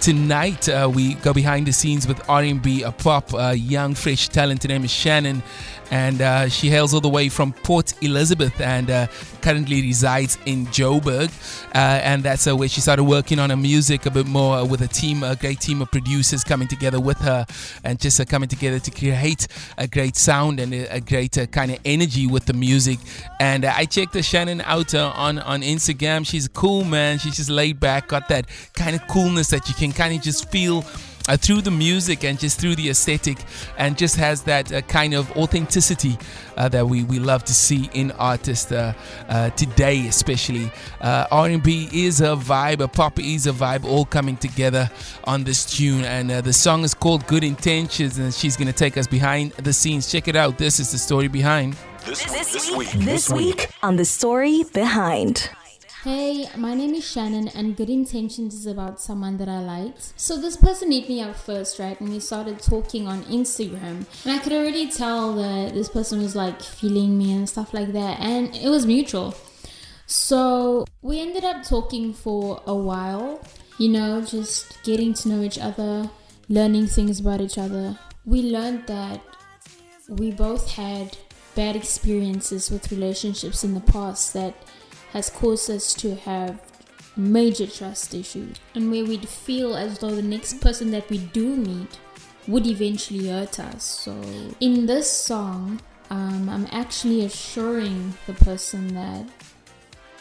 Tonight uh, we go behind the scenes with R&B, a pop, uh, young, fresh talent. Her name is Shxnnon, and uh, she hails all the way from Port Elizabeth and uh, currently resides in Joburg. Uh, and that's uh, where she started working on her music a bit more with a team, a great team of producers coming together with her and just coming together to create a great sound and a, a great kind of energy with the music. And I checked the Shxnnon out on on Instagram. She's cool, man. She's just laid back, got that kind of coolness that you can kind of just feel uh, through the music and just through the aesthetic and just has that uh, kind of authenticity uh, that we, we love to see in artists uh, uh, today especially. Uh, r&b is a vibe a pop is a vibe all coming together on this tune. And the song is called good intentions and she's going to take us behind the scenes. Check it out. This is the story behind. This, this, this week. This week on the story behind. Hey, my name is Shxnnon, and Good Intentions is about someone that I liked. So, this person hit me up first, right? And we started talking on Instagram. And I could already tell that this person was like feeling me and stuff like that. And it was mutual. So, we ended up talking for a while, you know, just getting to know each other, learning things about each other. We learned that we both had bad experiences with relationships in the past that has caused us to have major trust issues and where we'd feel as though the next person that we do meet would eventually hurt us. So, in this song, um, I'm actually assuring the person that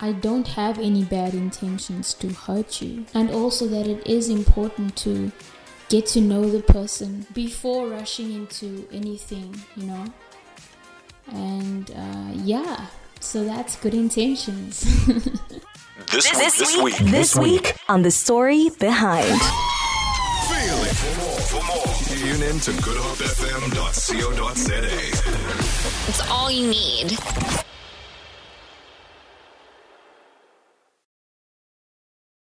I don't have any bad intentions to hurt you, and also that it is important to get to know the person before rushing into anything, you know. And uh, yeah, so that's good intentions. this, This, this week, this week on the story behind. Feel it. For more, for more, tune in to goodhopefm.co.za. It's all you need.